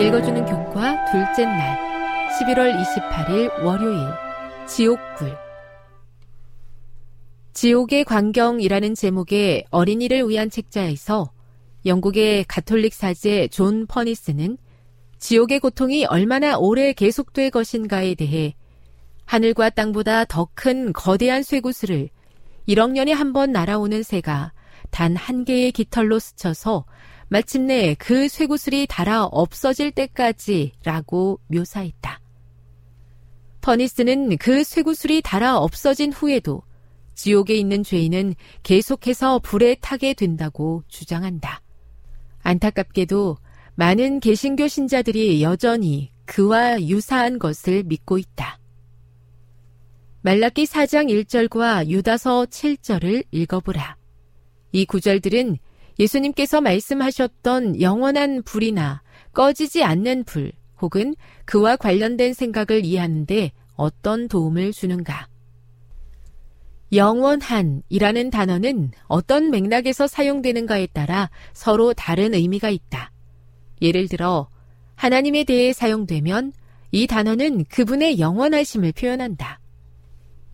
읽어주는 교과 둘째 날 11월 28일 월요일 지옥불 지옥의 광경이라는 제목의 어린이를 위한 책자에서 영국의 가톨릭 사제 존 퍼니스는 지옥의 고통이 얼마나 오래 계속될 것인가에 대해 하늘과 땅보다 더 큰 거대한 쇠구슬을 1억 년에 한 번 날아오는 새가 단 한 개의 깃털로 스쳐서 마침내 그 쇠구슬이 닳아 없어질 때까지라고 묘사했다. 퍼니스는 그 쇠구슬이 닳아 없어진 후에도 지옥에 있는 죄인은 계속해서 불에 타게 된다고 주장한다. 안타깝게도 많은 개신교 신자들이 여전히 그와 유사한 것을 믿고 있다. 말라기 4장 1절과 유다서 7절을 읽어보라. 이 구절들은 예수님께서 말씀하셨던 영원한 불이나 꺼지지 않는 불 혹은 그와 관련된 생각을 이해하는데 어떤 도움을 주는가? 영원한이라는 단어는 어떤 맥락에서 사용되는가에 따라 서로 다른 의미가 있다. 예를 들어, 하나님에 대해 사용되면 이 단어는 그분의 영원하심을 표현한다.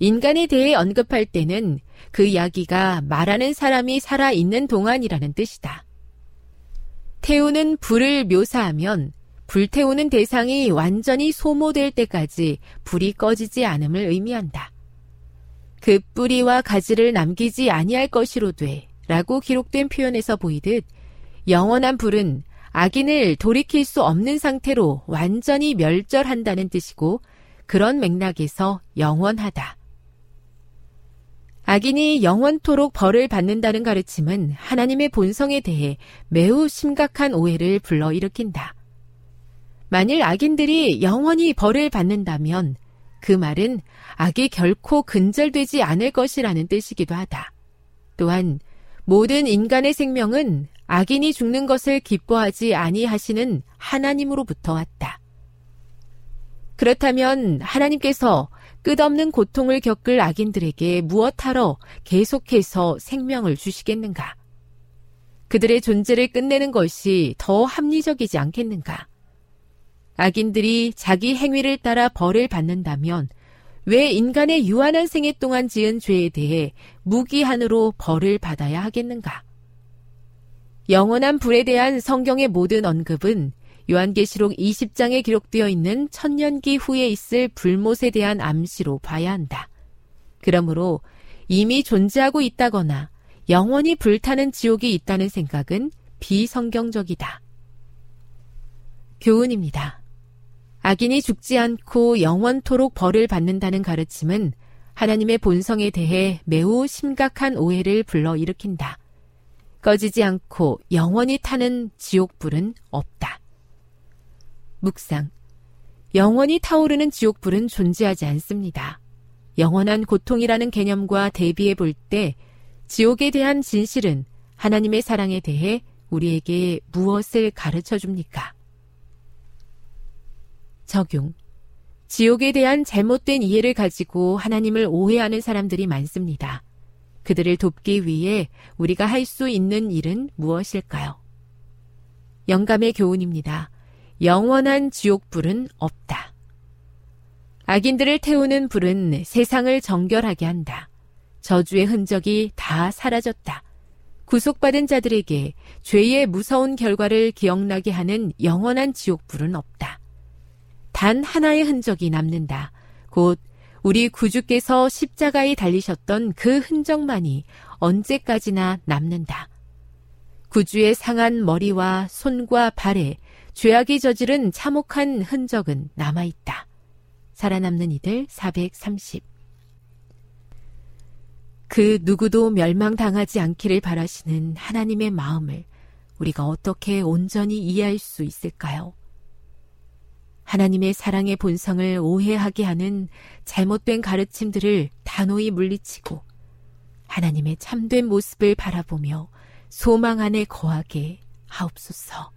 인간에 대해 언급할 때는 그 이야기가 말하는 사람이 살아있는 동안이라는 뜻이다. 태우는 불을 묘사하면 불태우는 대상이 완전히 소모될 때까지 불이 꺼지지 않음을 의미한다. 그 뿌리와 가지를 남기지 아니할 것이로 돼 라고 기록된 표현에서 보이듯 영원한 불은 악인을 돌이킬 수 없는 상태로 완전히 멸절한다는 뜻이고 그런 맥락에서 영원하다. 악인이 영원토록 벌을 받는다는 가르침은 하나님의 본성에 대해 매우 심각한 오해를 불러일으킨다. 만일 악인들이 영원히 벌을 받는다면 그 말은 악이 결코 근절되지 않을 것이라는 뜻이기도 하다. 또한 모든 인간의 생명은 악인이 죽는 것을 기뻐하지 아니하시는 하나님으로부터 왔다. 그렇다면 하나님께서 끝없는 고통을 겪을 악인들에게 무엇하러 계속해서 생명을 주시겠는가? 그들의 존재를 끝내는 것이 더 합리적이지 않겠는가? 악인들이 자기 행위를 따라 벌을 받는다면 왜 인간의 유한한 생애 동안 지은 죄에 대해 무기한으로 벌을 받아야 하겠는가? 영원한 불에 대한 성경의 모든 언급은 요한계시록 20장에 기록되어 있는 천년기 후에 있을 불못에 대한 암시로 봐야 한다. 그러므로 이미 존재하고 있다거나 영원히 불타는 지옥이 있다는 생각은 비성경적이다. 교훈입니다. 악인이 죽지 않고 영원토록 벌을 받는다는 가르침은 하나님의 본성에 대해 매우 심각한 오해를 불러일으킨다. 꺼지지 않고 영원히 타는 지옥불은 없다. 묵상. 영원히 타오르는 지옥불은 존재하지 않습니다. 영원한 고통이라는 개념과 대비해 볼 때 지옥에 대한 진실은 하나님의 사랑에 대해 우리에게 무엇을 가르쳐 줍니까? 적용. 지옥에 대한 잘못된 이해를 가지고 하나님을 오해하는 사람들이 많습니다. 그들을 돕기 위해 우리가 할 수 있는 일은 무엇일까요? 영감의 교훈입니다. 영원한 지옥불은 없다. 악인들을 태우는 불은 세상을 정결하게 한다. 저주의 흔적이 다 사라졌다. 구속받은 자들에게 죄의 무서운 결과를 기억나게 하는 영원한 지옥불은 없다. 단 하나의 흔적이 남는다. 곧 우리 구주께서 십자가에 달리셨던 그 흔적만이 언제까지나 남는다. 구주의 상한 머리와 손과 발에 죄악이 저지른 참혹한 흔적은 남아있다. 살아남는 이들 430. 그 누구도 멸망당하지 않기를 바라시는 하나님의 마음을 우리가 어떻게 온전히 이해할 수 있을까요? 하나님의 사랑의 본성을 오해하게 하는 잘못된 가르침들을 단호히 물리치고 하나님의 참된 모습을 바라보며 소망 안에 거하게 하옵소서.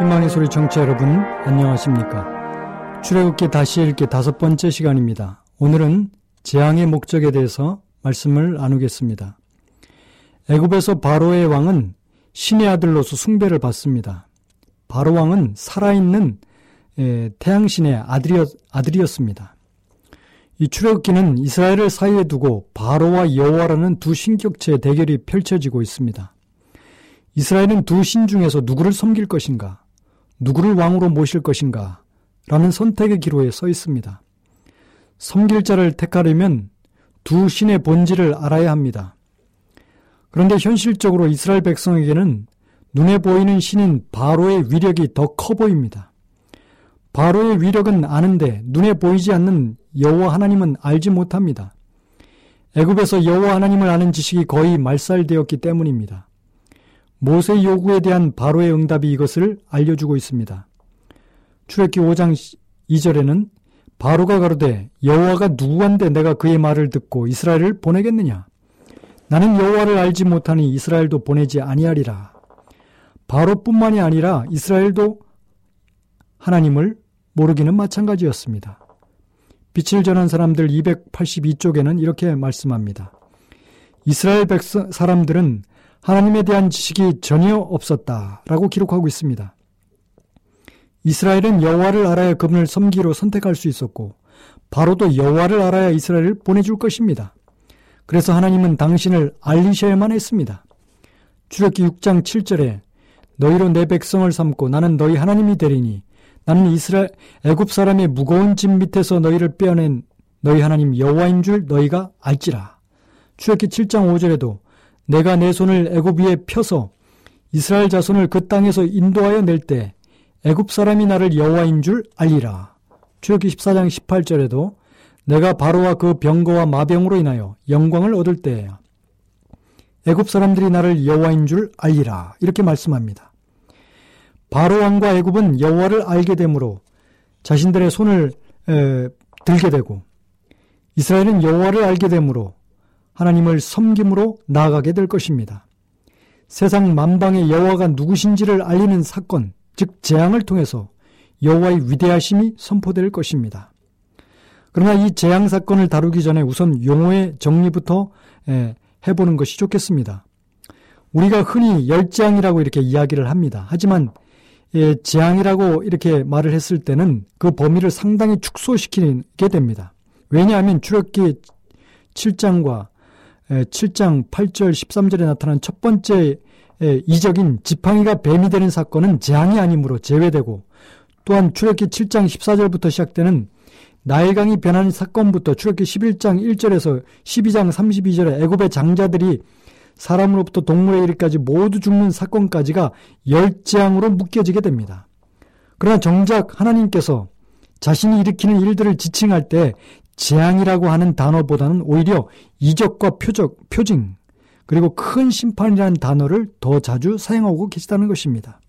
희망의 소리 청취자 여러분 안녕하십니까? 출애굽기 다시 읽기 다섯 번째 시간입니다. 오늘은 재앙의 목적에 대해서 말씀을 나누겠습니다. 애굽에서 바로의 왕은 신의 아들로서 숭배를 받습니다. 바로 왕은 살아있는 태양신의 아들이었, 아들이었습니다. 이 출애굽기는 이스라엘을 사이에 두고 바로와 여호와라는 두 신격체의 대결이 펼쳐지고 있습니다. 이스라엘은 두 신 중에서 누구를 섬길 것인가, 누구를 왕으로 모실 것인가 라는 선택의 기로에 서 있습니다. 섬길 자를 택하려면 두 신의 본질을 알아야 합니다. 그런데 현실적으로 이스라엘 백성에게는 눈에 보이는 신인 바로의 위력이 더 커 보입니다. 바로의 위력은 아는데 눈에 보이지 않는 여호와 하나님은 알지 못합니다. 애굽에서 여호와 하나님을 아는 지식이 거의 말살되었기 때문입니다. 모세 요구에 대한 바로의 응답이 이것을 알려주고 있습니다. 출애기 5장 2절에는 바로가 가로되 여호와가 누구한데 내가 그의 말을 듣고 이스라엘을 보내겠느냐 나는 여호와를 알지 못하니 이스라엘도 보내지 아니하리라 바로뿐만이 아니라 이스라엘도 하나님을 모르기는 마찬가지였습니다. 빛을 전한 사람들 282쪽에는 이렇게 말씀합니다. 이스라엘 백성 사람들은 하나님에 대한 지식이 전혀 없었다라고 기록하고 있습니다. 이스라엘은 여호와를 알아야 그분을 섬기로 선택할 수 있었고 바로도 여호와를 알아야 이스라엘을 보내줄 것입니다. 그래서 하나님은 당신을 알리셔야만 했습니다. 출애기 6장 7절에 너희로 내 백성을 삼고 나는 너희 하나님이 되리니 나는 이스라엘 애굽 사람의 무거운 짐 밑에서 너희를 빼어낸 너희 하나님 여호와인 줄 너희가 알지라. 출애기 7장 5절에도 내가 내 손을 애굽 위에 펴서 이스라엘 자손을 그 땅에서 인도하여 낼 때 애굽 사람이 나를 여호와인 줄 알리라. 출애굽기 14장 18절에도 내가 바로와 그 병거와 마병으로 인하여 영광을 얻을 때에야 애굽 사람들이 나를 여호와인 줄 알리라. 이렇게 말씀합니다. 바로 왕과 애굽은 여호와를 알게 되므로 자신들의 손을 에, 들게 되고 이스라엘은 여호와를 알게 되므로 하나님을 섬김으로 나아가게 될 것입니다. 세상 만방의 여호와가 누구신지를 알리는 사건, 즉 재앙을 통해서 여호와의 위대하심이 선포될 것입니다. 그러나 이 재앙 사건을 다루기 전에 우선 용어의 정리부터 해보는 것이 좋겠습니다. 우리가 흔히 열재앙이라고 이렇게 이야기를 합니다. 하지만 예, 재앙이라고 이렇게 말을 했을 때는 그 범위를 상당히 축소시키게 됩니다. 왜냐하면 출애굽기 7장과 7장 8절 13절에 나타난 첫 번째 이적인 지팡이가 뱀이 되는 사건은 재앙이 아니므로 제외되고 또한 출애굽기 7장 14절부터 시작되는 나일강이 변한 사건부터 출애굽기 11장 1절에서 12장 32절에 애굽의 장자들이 사람으로부터 동물에 이르기까지 모두 죽는 사건까지가 열재앙으로 묶여지게 됩니다. 그러나 정작 하나님께서 자신이 일으키는 일들을 지칭할 때 재앙이라고 하는 단어보다는 오히려 이적과 표적, 표징, 그리고 큰 심판이라는 단어를 더 자주 사용하고 계시다는 것입니다.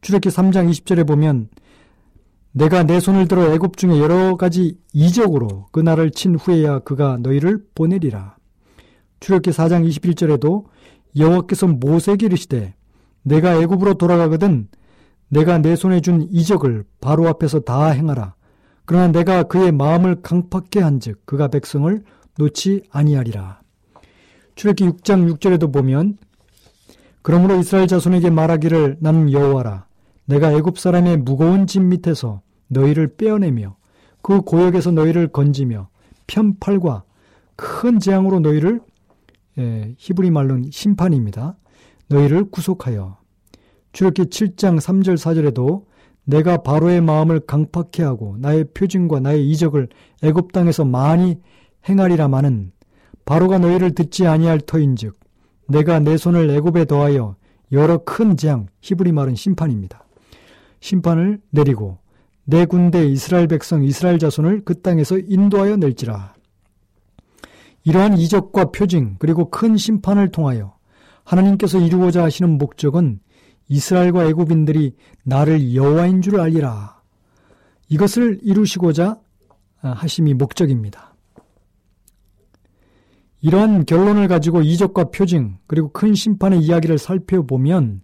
출애기 3장 20절에 보면 내가 내 손을 들어 애굽 중에 여러 가지 이적으로 그 나를 친 후에야 그가 너희를 보내리라. 출애기 4장 21절에도 여호와께서 모세에게 이르시되 내가 애굽으로 돌아가거든 내가 내 손에 준 이적을 바로 앞에서 다 행하라. 그러나 내가 그의 마음을 강팍게 한즉 그가 백성을 놓지 아니하리라. 출애기 6장 6절에도 보면 그러므로 이스라엘 자손에게 말하기를 나는 여호와라 내가 애굽 사람의 무거운 짐 밑에서 너희를 빼어내며 그 고역에서 너희를 건지며 편팔과 큰 재앙으로 너희를 예, 히브리 말로는 심판입니다. 너희를 구속하여 출애기 7장 3절 4절에도 내가 바로의 마음을 강팍케 하고 나의 표징과 나의 이적을 애굽 땅에서 많이 행하리라마는 바로가 너희를 듣지 아니할 터인즉 내가 내 손을 애굽에 더하여 여러 큰 재앙 히브리 말은 심판입니다. 심판을 내리고 내 군대 이스라엘 백성 이스라엘 자손을 그 땅에서 인도하여 낼지라. 이러한 이적과 표징 그리고 큰 심판을 통하여 하나님께서 이루고자 하시는 목적은 이스라엘과 애굽인들이 나를 여호와인 줄 알리라. 이것을 이루시고자 하심이 목적입니다. 이러한 결론을 가지고 이적과 표징 그리고 큰 심판의 이야기를 살펴보면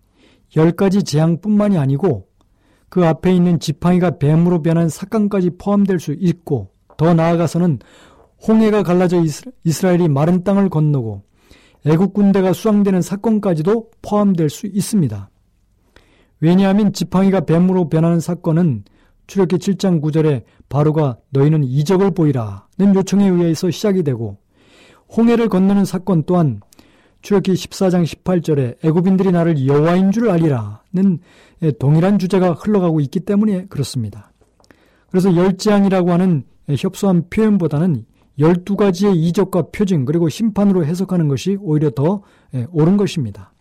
열 가지 재앙뿐만이 아니고 그 앞에 있는 지팡이가 뱀으로 변한 사건까지 포함될 수 있고 더 나아가서는 홍해가 갈라져 이스라엘이 마른 땅을 건너고 애국 군대가 수상되는 사건까지도 포함될 수 있습니다. 왜냐하면 지팡이가 뱀으로 변하는 사건은 출애기 7장 9절에 바로가 너희는 이적을 보이라는 요청에 의해서 시작이 되고 홍해를 건너는 사건 또한 출애기 14장 18절에 애굽인들이 나를 여호와인 줄 알리라는 동일한 주제가 흘러가고 있기 때문에 그렇습니다. 그래서 열재앙이라고 하는 협소한 표현보다는 12가지의 이적과 표징 그리고 심판으로 해석하는 것이 오히려 더 옳은 것입니다.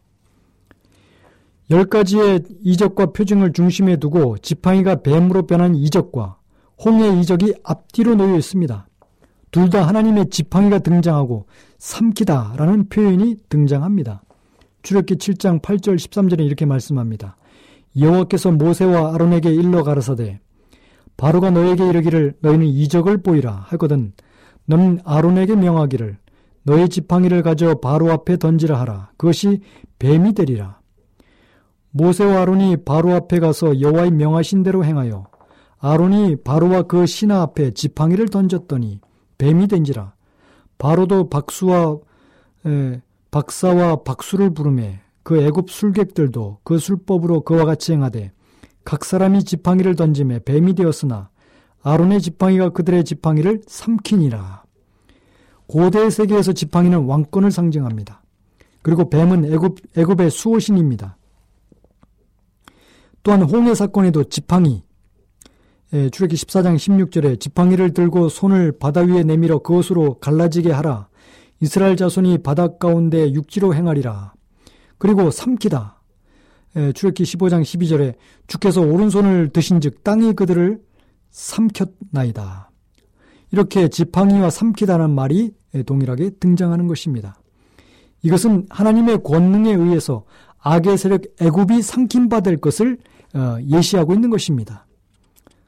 10가지의 이적과 표징을 중심에 두고 지팡이가 뱀으로 변한 이적과 홍해 이적이 앞뒤로 놓여 있습니다. 둘 다 하나님의 지팡이가 등장하고 삼키다라는 표현이 등장합니다. 출애기 7장 8절 13절에 이렇게 말씀합니다. 여호와께서 모세와 아론에게 일러 가라사대 바로가 너에게 이르기를 너희는 이적을 보이라 하거든 너는 아론에게 명하기를 너의 지팡이를 가져 바로 앞에 던지라 하라 그것이 뱀이 되리라 모세와 아론이 바로 앞에 가서 여호와의 명하신 대로 행하여 아론이 바로와 그 신하 앞에 지팡이를 던졌더니 뱀이 된지라 바로도 박수와 에, 박사와 박수를 부르매 그 애굽 술객들도 그 술법으로 그와 같이 행하되 각 사람이 지팡이를 던짐에 뱀이 되었으나 아론의 지팡이가 그들의 지팡이를 삼키니라. 고대 세계에서 지팡이는 왕권을 상징합니다. 그리고 뱀은 애굽, 애굽의 수호신입니다. 또한 홍해 사건에도 지팡이, 예, 출애기 14장 16절에 지팡이를 들고 손을 바다 위에 내밀어 그것으로 갈라지게 하라. 이스라엘 자손이 바다 가운데 육지로 행하리라. 그리고 삼키다. 예, 출애기 15장 12절에 주께서 오른손을 드신즉 땅이 그들을 삼켰나이다. 이렇게 지팡이와 삼키다는 말이 동일하게 등장하는 것입니다. 이것은 하나님의 권능에 의해서 악의 세력 애굽이 삼킴 받을 것을 어, 예시하고 있는 것입니다.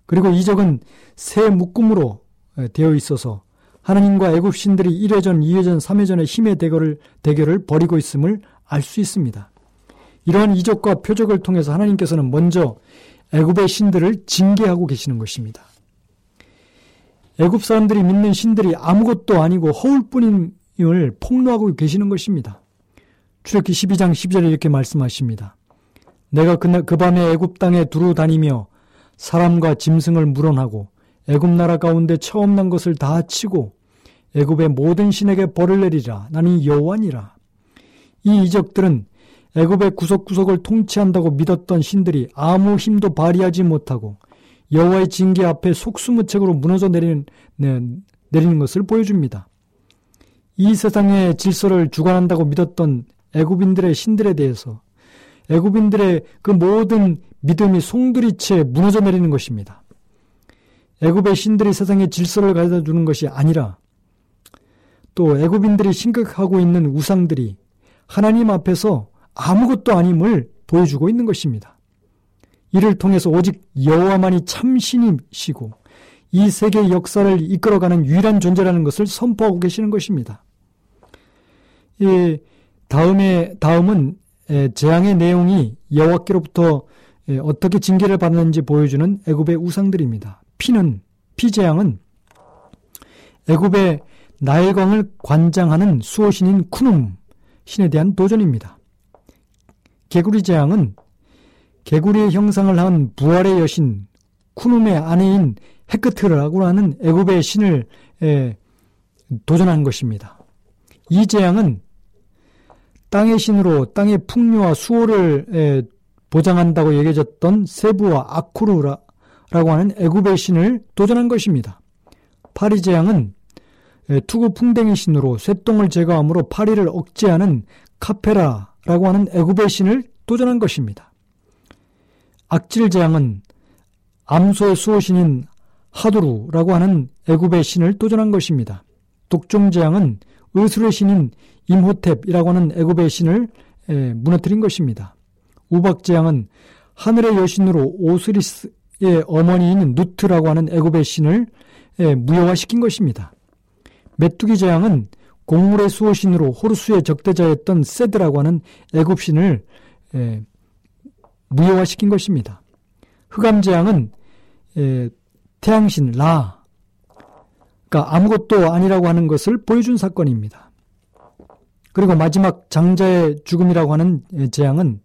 그리고 이적은 새 묶음으로 되어 있어서 하나님과 애굽 신들이 1회전, 2회전, 3회전의 힘의 대결을, 대결을 벌이고 있음을 알 수 있습니다. 이러한 이적과 표적을 통해서 하나님께서는 먼저 애굽의 신들을 징계하고 계시는 것입니다. 애굽 사람들이 믿는 신들이 아무것도 아니고 허울뿐임을 폭로하고 계시는 것입니다. 출애기 12장 12절에 이렇게 말씀하십니다. 내가 그날 그 밤에 애굽 땅에 두루 다니며 사람과 짐승을 물어하고 애굽 나라 가운데 처음 난 것을 다 치고 애굽의 모든 신에게 벌을 내리라. 나는 여호와니라. 이 이적들은 애굽의 구석구석을 통치한다고 믿었던 신들이 아무 힘도 발휘하지 못하고 여호와의 징계 앞에 속수무책으로 무너져 내리는, 네, 내리는 것을 보여줍니다. 이 세상의 질서를 주관한다고 믿었던 애굽인들의 신들에 대해서 애굽인들의 그 모든 믿음이 송두리째 무너져 내리는 것입니다. 애굽의 신들이 세상의 질서를 가져다 주는 것이 아니라 또 애굽인들이 심각하고 있는 우상들이 하나님 앞에서 아무것도 아님을 보여주고 있는 것입니다. 이를 통해서 오직 여호와만이 참신이시고 이 세계의 역사를 이끌어가는 유일한 존재라는 것을 선포하고 계시는 것입니다. 이 다음에 다음은 재앙의 내용이 여호와께로부터 어떻게 징계를 받는지 보여주는 애굽의 우상들입니다. 피는 피재앙은 애굽의 나일강을 관장하는 수호신인 쿠눔 신에 대한 도전입니다. 개구리 재앙은 개구리의 형상을 한 부활의 여신 쿠눔의 아내인 헤크트라고 하는 애굽의 신을 도전한 것입니다. 이 재앙은 땅의 신으로 땅의 풍요와 수호를 보장한다고 여겨졌던 세부와 아쿠르라고 하는 애굽의 신을 도전한 것입니다. 파리 재앙은 투구 풍뎅이 신으로 쇠똥을 제거함으로 파리를 억제하는 카페라라고 하는 애굽의 신을 도전한 것입니다. 악질 재앙은 암소의 수호신인 하두루라고 하는 애굽의 신을 도전한 것입니다. 독종 재앙은 의술의 신인 임호탭이라고 하는 애굽의 신을 무너뜨린 것입니다. 우박 재앙은 하늘의 여신으로 오스리스의 어머니인 누트라고 하는 애굽의 신을 무효화시킨 것입니다. 메뚜기 재앙은 공물의 수호신으로 호르수의 적대자였던 세드라고 하는 애굽신을 무효화시킨 것입니다. 흑암 재앙은 태양신 라, 그러니까 아무것도 아니라고 하는 것을 보여준 사건입니다. 그리고 마지막 장자의 죽음이라고 하는 재앙은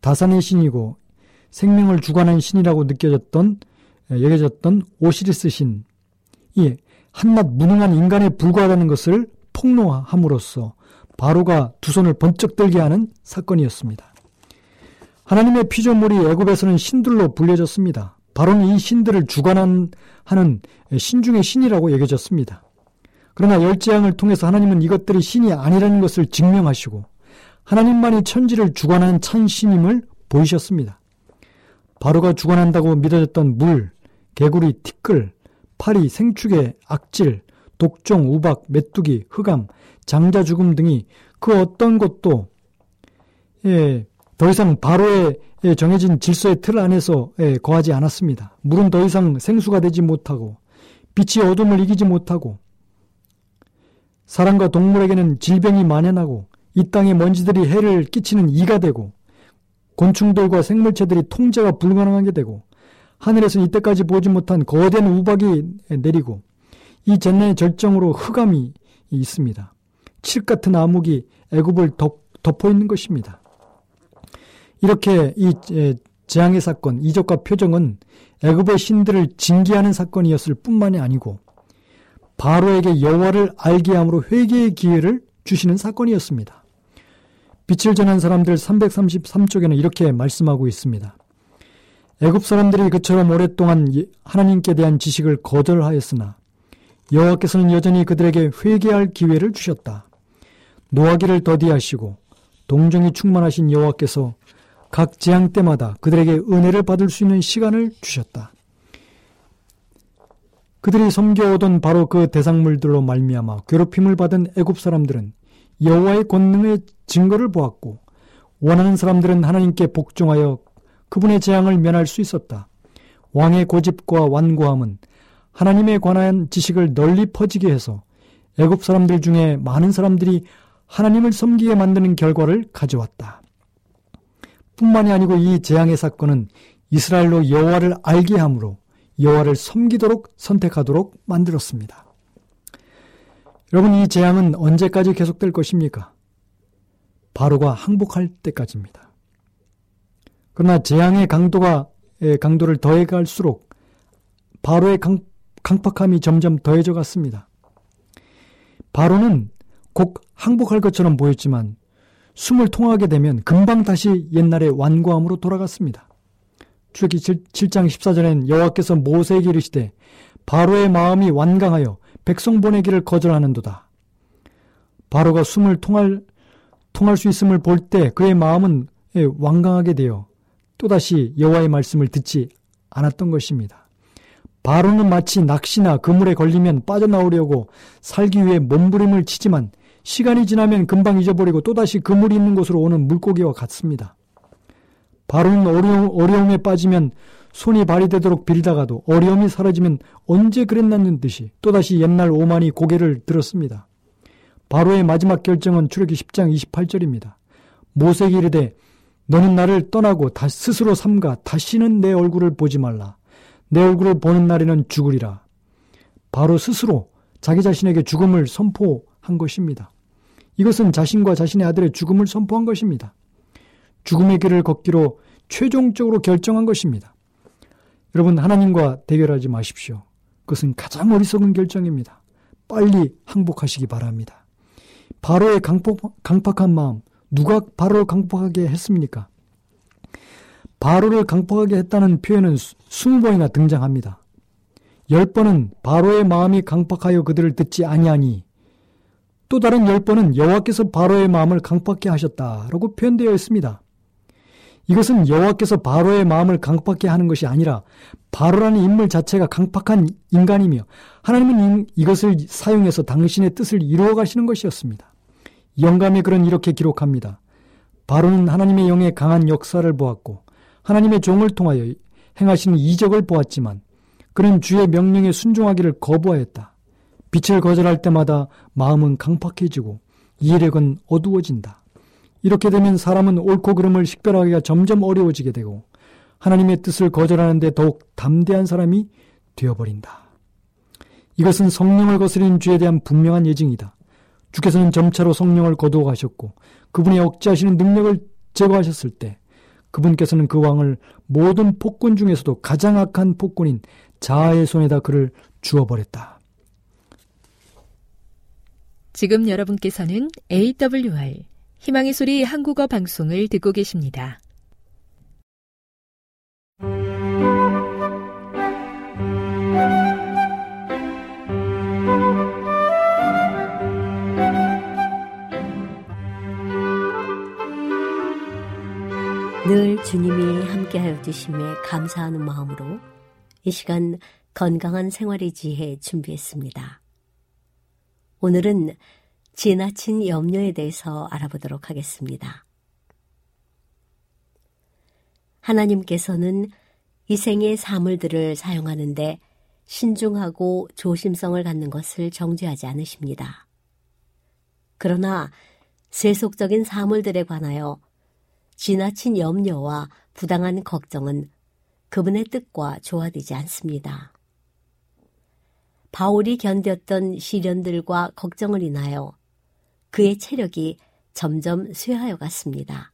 다산의 신이고 생명을 주관하는 신이라고 느껴졌던 여겨졌던 오시리스 신이 한낱 무능한 인간에 불과하다는 것을 폭로함으로써 바로가 두 손을 번쩍 들게 하는 사건이었습니다. 하나님의 피조물이 애굽에서는 신들로 불려졌습니다. 바로는 이 신들을 주관하는 신 중의 신이라고 여겨졌습니다. 그러나 열재앙을 통해서 하나님은 이것들이 신이 아니라는 것을 증명하시고 하나님만이 천지를 주관하는 찬신임을 보이셨습니다. 바로가 주관한다고 믿어졌던 물, 개구리, 티끌, 파리, 생축의 악질, 독종, 우박, 메뚜기, 흑암, 장자 죽음 등이 그 어떤 것도 예, 더 이상 바로의 정해진 질서의 틀 안에서 예, 거하지 않았습니다. 물은 더 이상 생수가 되지 못하고 빛이 어둠을 이기지 못하고 사람과 동물에게는 질병이 만연하고 이 땅의 먼지들이 해를 끼치는 이가 되고 곤충들과 생물체들이 통제가 불가능하게 되고 하늘에서 이때까지 보지 못한 거대한 우박이 내리고 이 젠나의 절정으로 흑암이 있습니다. 칠 같은 암흑이 애굽을 덮어 있는 것입니다. 이렇게 이 재앙의 사건, 이적과 표정은 애굽의 신들을 징계하는 사건이었을 뿐만이 아니고 바로에게 여호와를 알게 함으로 회개의 기회를 주시는 사건이었습니다. 빛을 전한 사람들 333쪽에는 이렇게 말씀하고 있습니다. 애굽 사람들이 그처럼 오랫동안 하나님께 대한 지식을 거절하였으나 여호와께서는 여전히 그들에게 회개할 기회를 주셨다. 노하기를 더디하시고 동정이 충만하신 여호와께서 각 재앙 때마다 그들에게 은혜를 받을 수 있는 시간을 주셨다. 그들이 섬겨오던 바로 그 대상물들로 말미암아 괴롭힘을 받은 애굽 사람들은 여호와의 권능의 증거를 보았고 원하는 사람들은 하나님께 복종하여 그분의 재앙을 면할 수 있었다. 왕의 고집과 완고함은 하나님에 관한 지식을 널리 퍼지게 해서 애굽 사람들 중에 많은 사람들이 하나님을 섬기게 만드는 결과를 가져왔다. 뿐만이 아니고 이 재앙의 사건은 이스라엘로 여호와를 알게 함으로 여호와를 섬기도록 선택하도록 만들었습니다. 여러분 이 재앙은 언제까지 계속될 것입니까? 바로가 항복할 때까지입니다. 그러나 재앙의 강도가 강도를 더해갈수록 바로의 강, 강팍함이 점점 더해져 갔습니다. 바로는 곧 항복할 것처럼 보였지만 숨을 통하게 되면 금방 다시 옛날의 완고함으로 돌아갔습니다. 출기 7장 14절엔 여호와께서 모세에게 이르시되 바로의 마음이 완강하여 백성 보내기를 거절하는도다. 바로가 숨을 통할 통할 수 있음을 볼 때 그의 마음은 완강하게 되어 또다시 여호와의 말씀을 듣지 않았던 것입니다. 바로는 마치 낚시나 그물에 걸리면 빠져나오려고 살기 위해 몸부림을 치지만 시간이 지나면 금방 잊어버리고 또다시 그물이 있는 곳으로 오는 물고기와 같습니다. 바로는 어려움, 어려움 에 빠지면 손이 발이 되도록 빌다가도 어려움이 사라지면 언제 그랬나는 듯이 또다시 옛날 오만이 고개를 들었습니다. 바로의 마지막 결정은 출애기 10장 28절입니다. 모세에게 이르되 너는 나를 떠나고 다 스스로 삼가 다시는 내 얼굴을 보지 말라. 내 얼굴을 보는 날에는 죽으리라. 바로 스스로 자기 자신에게 죽음을 선포한 것입니다. 이것은 자신과 자신의 아들의 죽음을 선포한 것입니다. 죽음의 길을 걷기로 최종적으로 결정한 것입니다. 여러분, 하나님과 대결하지 마십시오. 그것은 가장 어리석은 결정입니다. 빨리 항복하시기 바랍니다. 바로의 강폭, 강팍한 마음, 누가 바로를 강폭하게 했습니까? 바로를 강폭하게 했다는 표현은 20번이나 등장합니다. 10번은 바로의 마음이 강팍하여 그들을 듣지 아니하니 또 다른 10번은 여호와께서 바로의 마음을 강팍케 하셨다라고 표현되어 있습니다. 이것은 여호와께서 바로의 마음을 강팍케 하는 것이 아니라 바로라는 인물 자체가 강팍한 인간이며 하나님은 이것을 사용해서 당신의 뜻을 이루어 가시는 것이었습니다. 영감의 글은 이렇게 기록합니다. 바로는 하나님의 영의 강한 역사를 보았고 하나님의 종을 통하여 행하시는 이적을 보았지만 그는 주의 명령에 순종하기를 거부하였다. 빛을 거절할 때마다 마음은 강팍해지고 이해력은 어두워진다. 이렇게 되면 사람은 옳고 그름을 식별하기가 점점 어려워지게 되고 하나님의 뜻을 거절하는데 더욱 담대한 사람이 되어버린다. 이것은 성령을 거스린 죄에 대한 분명한 예증이다. 주께서는 점차로 성령을 거두어 가셨고 그분이 억제하시는 능력을 제거하셨을 때 그분께서는 그 왕을 모든 폭군 중에서도 가장 악한 폭군인 자아의 손에다 그를 주어버렸다. 지금 여러분께서는 AWR 희망의 소리 한국어 방송을 듣고 계십니다. 늘 주님이 함께하여 주심에 감사하는 마음으로 이 시간 건강한 생활의 지혜 준비했습니다. 오늘은 지나친 염려에 대해서 알아보도록 하겠습니다. 하나님께서는 이 생의 사물들을 사용하는데 신중하고 조심성을 갖는 것을 정죄하지 않으십니다. 그러나 세속적인 사물들에 관하여 지나친 염려와 부당한 걱정은 그분의 뜻과 조화되지 않습니다. 바울이 견뎠던 시련들과 걱정을 인하여 그의 체력이 점점 쇠하여 갔습니다.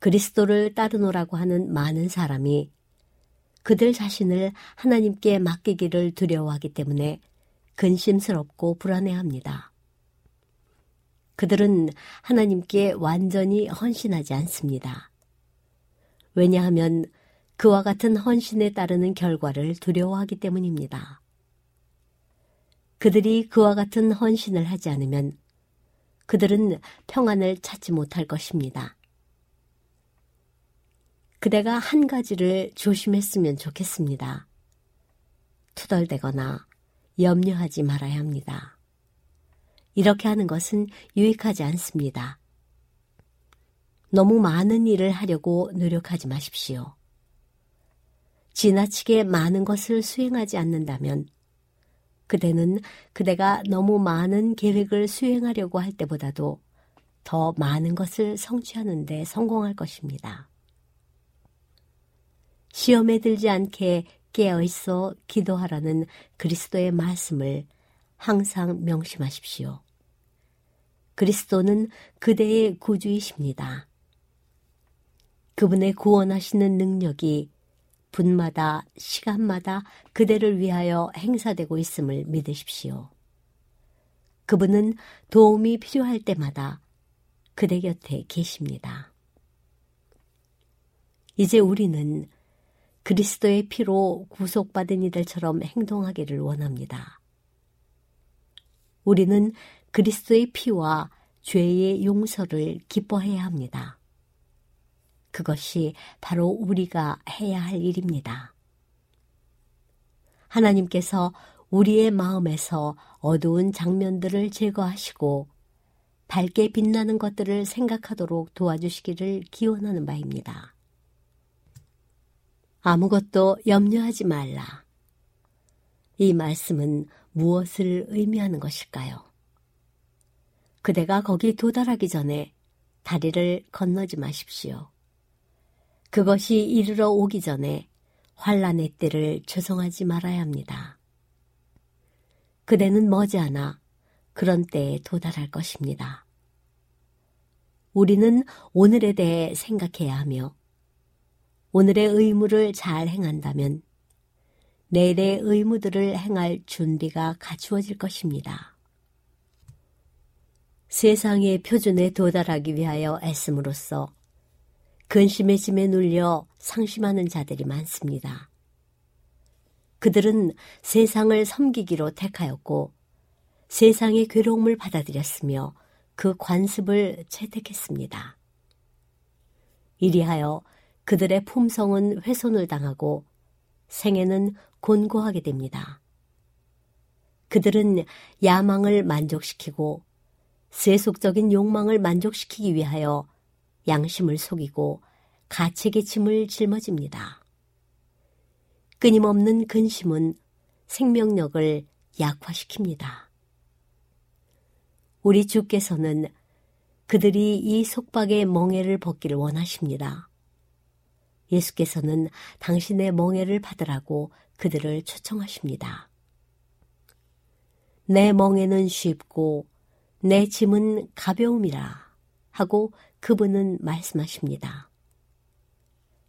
그리스도를 따르노라고 하는 많은 사람이 그들 자신을 하나님께 맡기기를 두려워하기 때문에 근심스럽고 불안해합니다. 그들은 하나님께 완전히 헌신하지 않습니다. 왜냐하면 그와 같은 헌신에 따르는 결과를 두려워하기 때문입니다. 그들이 그와 같은 헌신을 하지 않으면 그들은 평안을 찾지 못할 것입니다. 그대가 한 가지를 조심했으면 좋겠습니다. 투덜대거나 염려하지 말아야 합니다. 이렇게 하는 것은 유익하지 않습니다. 너무 많은 일을 하려고 노력하지 마십시오. 지나치게 많은 것을 수행하지 않는다면 그대는 그대가 너무 많은 계획을 수행하려고 할 때보다도 더 많은 것을 성취하는데 성공할 것입니다. 시험에 들지 않게 깨어 있어 기도하라는 그리스도의 말씀을 항상 명심하십시오. 그리스도는 그대의 구주이십니다. 그분의 구원하시는 능력이 분마다 시간마다 그대를 위하여 행사되고 있음을 믿으십시오. 그분은 도움이 필요할 때마다 그대 곁에 계십니다. 이제 우리는 그리스도의 피로 구속받은 이들처럼 행동하기를 원합니다. 우리는 그리스도의 피와 죄의 용서를 기뻐해야 합니다. 그것이 바로 우리가 해야 할 일입니다. 하나님께서 우리의 마음에서 어두운 장면들을 제거하시고 밝게 빛나는 것들을 생각하도록 도와주시기를 기원하는 바입니다. 아무것도 염려하지 말라. 이 말씀은 무엇을 의미하는 것일까요? 그대가 거기 도달하기 전에 다리를 건너지 마십시오. 그것이 이르러 오기 전에 환란의 때를 죄송하지 말아야 합니다. 그대는 머지않아 그런 때에 도달할 것입니다. 우리는 오늘에 대해 생각해야 하며 오늘의 의무를 잘 행한다면 내일의 의무들을 행할 준비가 갖추어질 것입니다. 세상의 표준에 도달하기 위하여 애씀으로써 근심의 짐에 눌려 상심하는 자들이 많습니다. 그들은 세상을 섬기기로 택하였고 세상의 괴로움을 받아들였으며 그 관습을 채택했습니다. 이리하여 그들의 품성은 훼손을 당하고 생애는 곤고하게 됩니다. 그들은 야망을 만족시키고 세속적인 욕망을 만족시키기 위하여 양심을 속이고 가책의 짐을 짊어집니다. 끊임없는 근심은 생명력을 약화시킵니다. 우리 주께서는 그들이 이 속박의 멍해를 벗기를 원하십니다. 예수께서는 당신의 멍해를 받으라고 그들을 초청하십니다. 내 멍에는 쉽고 내 짐은 가벼움이라 하고 그분은 말씀하십니다.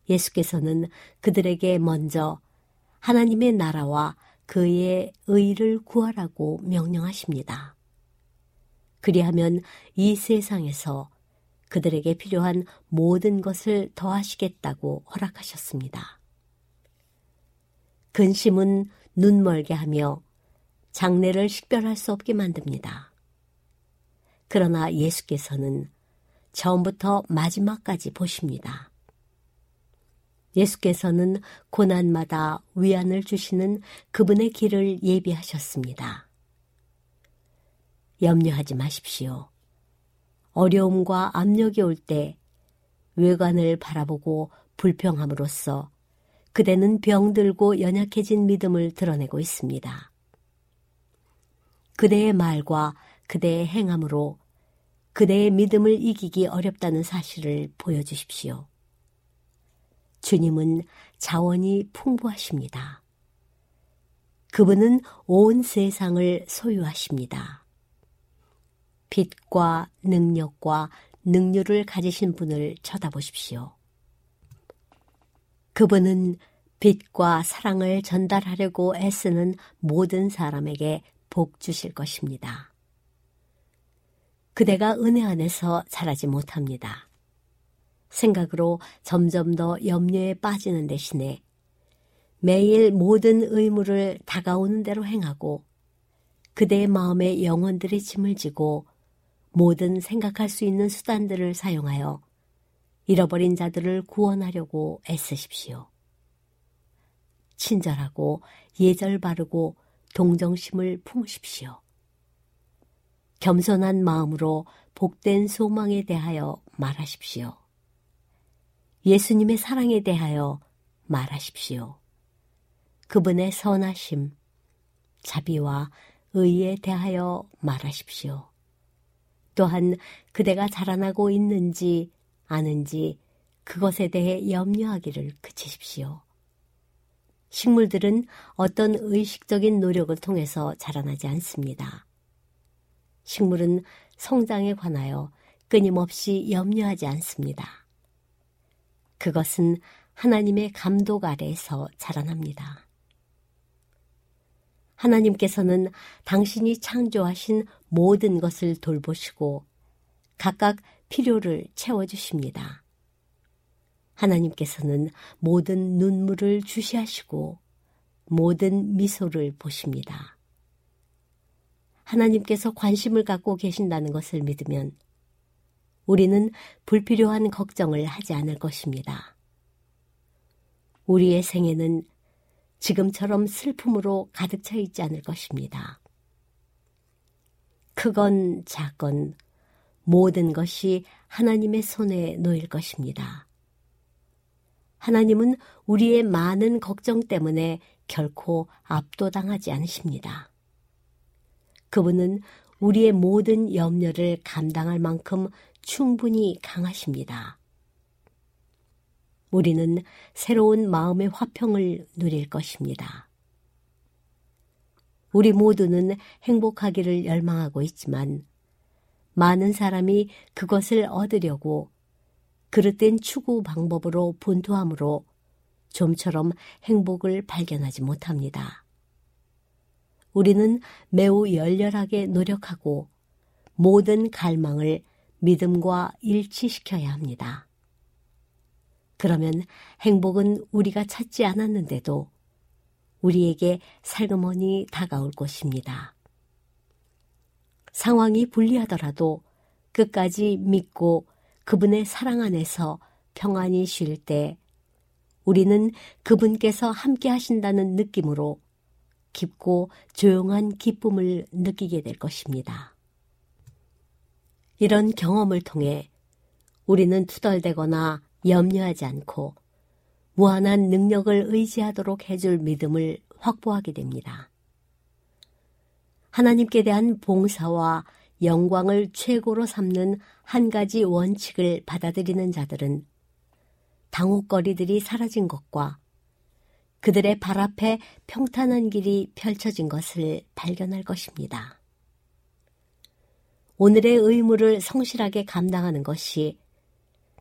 예수께서는 그들에게 먼저 하나님의 나라와 그의 의를 구하라고 명령하십니다. 그리하면 이 세상에서 그들에게 필요한 모든 것을 더하시겠다고 허락하셨습니다. 근심은 눈멀게 하며 장래를 식별할 수 없게 만듭니다. 그러나 예수께서는 처음부터 마지막까지 보십니다. 예수께서는 고난마다 위안을 주시는 그분의 길을 예비하셨습니다. 염려하지 마십시오. 어려움과 압력이 올 때 외관을 바라보고 불평함으로써 그대는 병들고 연약해진 믿음을 드러내고 있습니다. 그대의 말과 그대의 행함으로 그대의 믿음을 이기기 어렵다는 사실을 보여주십시오. 주님은 자원이 풍부하십니다. 그분은 온 세상을 소유하십니다. 빛과 능력과 능률을 가지신 분을 쳐다보십시오. 그분은 빛과 사랑을 전달하려고 애쓰는 모든 사람에게 복 주실 것입니다. 그대가 은혜 안에서 자라지 못합니다. 생각으로 점점 더 염려에 빠지는 대신에 매일 모든 의무를 다가오는 대로 행하고 그대의 마음에 영혼들의 짐을 지고 모든 생각할 수 있는 수단들을 사용하여 잃어버린 자들을 구원하려고 애쓰십시오. 친절하고 예절 바르고 동정심을 품으십시오. 겸손한 마음으로 복된 소망에 대하여 말하십시오. 예수님의 사랑에 대하여 말하십시오. 그분의 선하심, 자비와 의에 대하여 말하십시오. 또한 그대가 자라나고 있는지 아는지 그것에 대해 염려하기를 그치십시오. 식물들은 어떤 의식적인 노력을 통해서 자라나지 않습니다. 식물은 성장에 관하여 끊임없이 염려하지 않습니다. 그것은 하나님의 감독 아래에서 자라납니다. 하나님께서는 당신이 창조하신 모든 것을 돌보시고 각각 필요를 채워주십니다. 하나님께서는 모든 눈물을 주시하시고 모든 미소를 보십니다. 하나님께서 관심을 갖고 계신다는 것을 믿으면 우리는 불필요한 걱정을 하지 않을 것입니다. 우리의 생애는 지금처럼 슬픔으로 가득 차 있지 않을 것입니다. 크건 작건 모든 것이 하나님의 손에 놓일 것입니다. 하나님은 우리의 많은 걱정 때문에 결코 압도당하지 않으십니다. 그분은 우리의 모든 염려를 감당할 만큼 충분히 강하십니다. 우리는 새로운 마음의 화평을 누릴 것입니다. 우리 모두는 행복하기를 열망하고 있지만 많은 사람이 그것을 얻으려고 그릇된 추구 방법으로 분투함으로 좀처럼 행복을 발견하지 못합니다. 우리는 매우 열렬하게 노력하고 모든 갈망을 믿음과 일치시켜야 합니다. 그러면 행복은 우리가 찾지 않았는데도 우리에게 살그머니 다가올 것입니다. 상황이 불리하더라도 끝까지 믿고 그분의 사랑 안에서 평안히 쉴 때 우리는 그분께서 함께 하신다는 느낌으로 깊고 조용한 기쁨을 느끼게 될 것입니다. 이런 경험을 통해 우리는 투덜대거나 염려하지 않고 무한한 능력을 의지하도록 해줄 믿음을 확보하게 됩니다. 하나님께 대한 봉사와 영광을 최고로 삼는 한 가지 원칙을 받아들이는 자들은 당혹거리들이 사라진 것과 그들의 발 앞에 평탄한 길이 펼쳐진 것을 발견할 것입니다. 오늘의 의무를 성실하게 감당하는 것이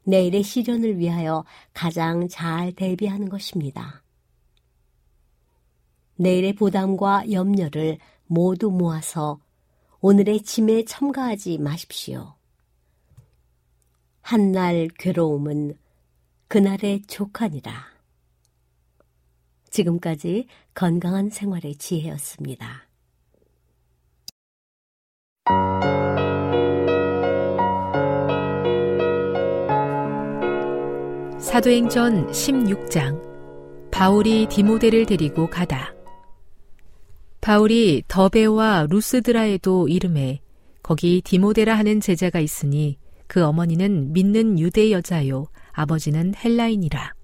내일의 시련을 위하여 가장 잘 대비하는 것입니다. 내일의 부담과 염려를 모두 모아서 오늘의 짐에 첨가하지 마십시오. 한날 괴로움은 그날의 족하니라. 지금까지 건강한 생활의 지혜였습니다. 사도행전 16장 바울이 디모데를 데리고 가다. 바울이 더베와 루스드라에도 이름에 거기 디모데라 하는 제자가 있으니 그 어머니는 믿는 유대 여자요 아버지는 헬라인이라.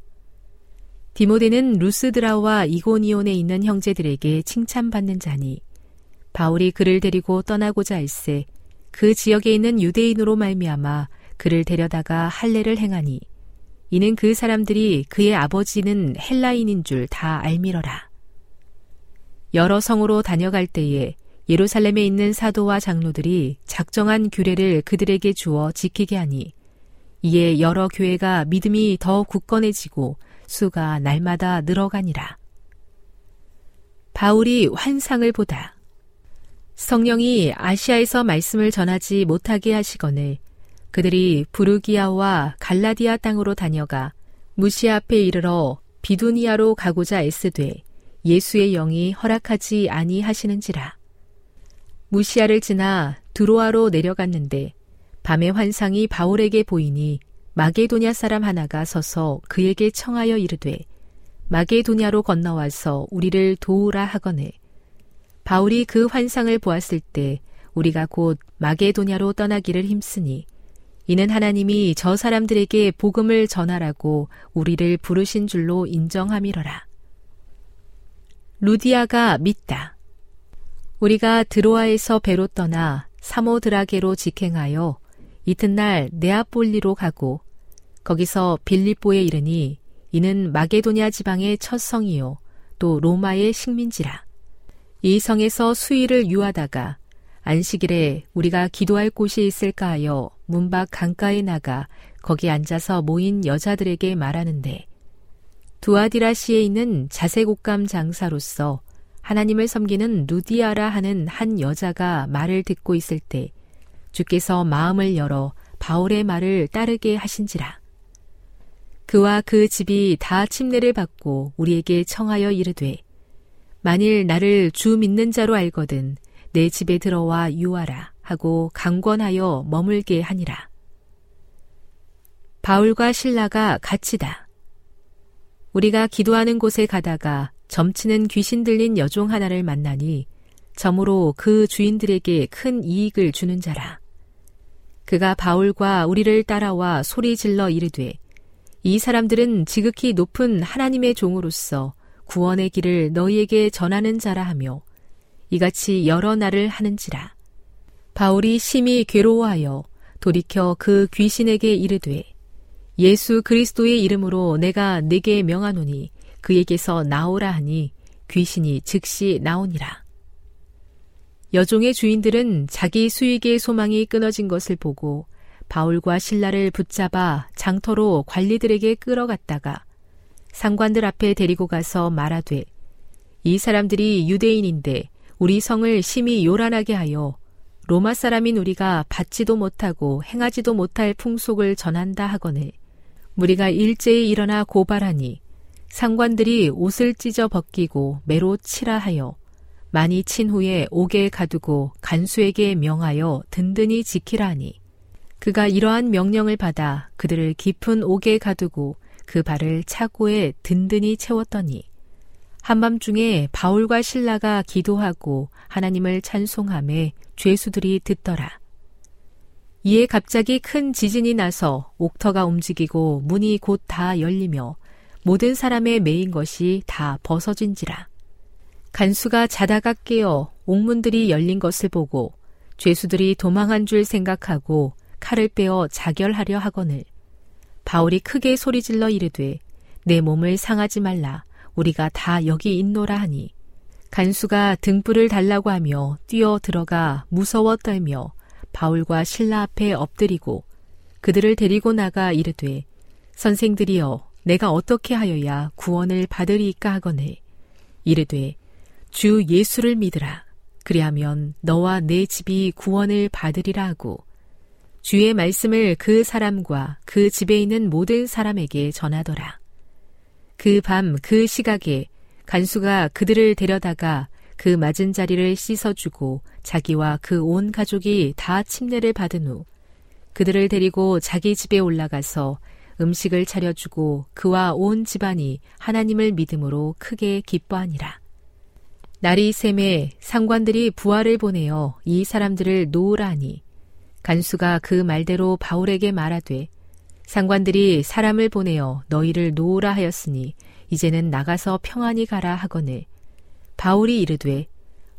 디모데는 루스드라와 이고니온에 있는 형제들에게 칭찬받는 자니 바울이 그를 데리고 떠나고자 할세 그 지역에 있는 유대인으로 말미암아 그를 데려다가 할례를 행하니 이는 그 사람들이 그의 아버지는 헬라인인 줄 다 알미러라. 여러 성으로 다녀갈 때에 예루살렘에 있는 사도와 장로들이 작정한 규례를 그들에게 주어 지키게 하니 이에 여러 교회가 믿음이 더 굳건해지고 수가 날마다 늘어가니라. 바울이 환상을 보다. 성령이 아시아에서 말씀을 전하지 못하게 하시거늘 그들이 부르기아와 갈라디아 땅으로 다녀가 무시 앞에 이르러 비두니아로 가고자 애쓰되 예수의 영이 허락하지 아니하시는지라. 무시아를 지나 드로아로 내려갔는데 밤의 환상이 바울에게 보이니 마게도냐 사람 하나가 서서 그에게 청하여 이르되 마게도냐로 건너와서 우리를 도우라 하거늘 바울이 그 환상을 보았을 때 우리가 곧 마게도냐로 떠나기를 힘쓰니 이는 하나님이 저 사람들에게 복음을 전하라고 우리를 부르신 줄로 인정함이러라. 루디아가 믿다. 우리가 드로아에서 배로 떠나 사모드라게로 직행하여 이튿날 네아폴리로 가고 거기서 빌립보에 이르니 이는 마게도냐 지방의 첫 성이요 또 로마의 식민지라. 이 성에서 수일을 유하다가 안식일에 우리가 기도할 곳이 있을까 하여 문밖 강가에 나가 거기 앉아서 모인 여자들에게 말하는데 두아디라시에 있는 자색옥감 장사로서 하나님을 섬기는 루디아라 하는 한 여자가 말을 듣고 있을 때 주께서 마음을 열어 바울의 말을 따르게 하신지라. 그와 그 집이 다 침례를 받고 우리에게 청하여 이르되 만일 나를 주 믿는 자로 알거든 내 집에 들어와 유하라 하고 강권하여 머물게 하니라. 바울과 신라가 같이다. 우리가 기도하는 곳에 가다가 점치는 귀신 들린 여종 하나를 만나니 점으로 그 주인들에게 큰 이익을 주는 자라. 그가 바울과 우리를 따라와 소리 질러 이르되 이 사람들은 지극히 높은 하나님의 종으로서 구원의 길을 너희에게 전하는 자라 하며 이같이 여러 날을 하는지라. 바울이 심히 괴로워하여 돌이켜 그 귀신에게 이르되 예수 그리스도의 이름으로 내가 네게 명하노니 그에게서 나오라 하니 귀신이 즉시 나오니라. 여종의 주인들은 자기 수익의 소망이 끊어진 것을 보고 바울과 신라를 붙잡아 장터로 관리들에게 끌어갔다가 상관들 앞에 데리고 가서 말하되 이 사람들이 유대인인데 우리 성을 심히 요란하게 하여 로마 사람인 우리가 받지도 못하고 행하지도 못할 풍속을 전한다 하거늘 무리가 일제히 일어나 고발하니 상관들이 옷을 찢어 벗기고 매로 치라 하여 많이 친 후에 옥에 가두고 간수에게 명하여 든든히 지키라 하니 그가 이러한 명령을 받아 그들을 깊은 옥에 가두고 그 발을 차고에 든든히 채웠더니 한밤중에 바울과 신라가 기도하고 하나님을 찬송함에 죄수들이 듣더라. 이에 갑자기 큰 지진이 나서 옥터가 움직이고 문이 곧 다 열리며 모든 사람의 메인 것이 다 벗어진지라. 간수가 자다가 깨어 옥문들이 열린 것을 보고 죄수들이 도망한 줄 생각하고 칼을 빼어 자결하려 하거늘. 바울이 크게 소리질러 이르되 내 몸을 상하지 말라. 우리가 다 여기 있노라 하니. 간수가 등불을 달라고 하며 뛰어 들어가 무서워 떨며 바울과 신라 앞에 엎드리고 그들을 데리고 나가 이르되 선생들이여 내가 어떻게 하여야 구원을 받으리까 하거늘? 이르되 주 예수를 믿으라. 그리하면 너와 내 집이 구원을 받으리라 하고 주의 말씀을 그 사람과 그 집에 있는 모든 사람에게 전하더라. 그밤그 시각에 간수가 그들을 데려다가 그 맞은 자리를 씻어주고 자기와 그 온 가족이 다 침례를 받은 후 그들을 데리고 자기 집에 올라가서 음식을 차려주고 그와 온 집안이 하나님을 믿음으로 크게 기뻐하니라. 날이 샘에 상관들이 부하를 보내어 이 사람들을 놓으라 하니 간수가 그 말대로 바울에게 말하되 상관들이 사람을 보내어 너희를 놓으라 하였으니 이제는 나가서 평안히 가라 하거늘. 바울이 이르되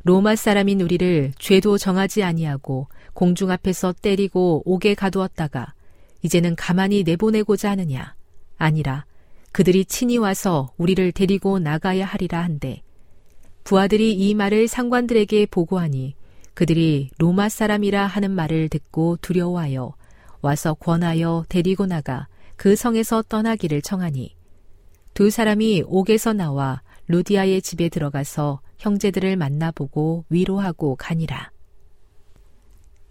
로마 사람인 우리를 죄도 정하지 아니하고 공중 앞에서 때리고 옥에 가두었다가 이제는 가만히 내보내고자 하느냐? 아니라 그들이 친히 와서 우리를 데리고 나가야 하리라 한데 부하들이 이 말을 상관들에게 보고하니 그들이 로마 사람이라 하는 말을 듣고 두려워하여 와서 권하여 데리고 나가 그 성에서 떠나기를 청하니 두 사람이 옥에서 나와 루디아의 집에 들어가서 형제들을 만나보고 위로하고 가니라.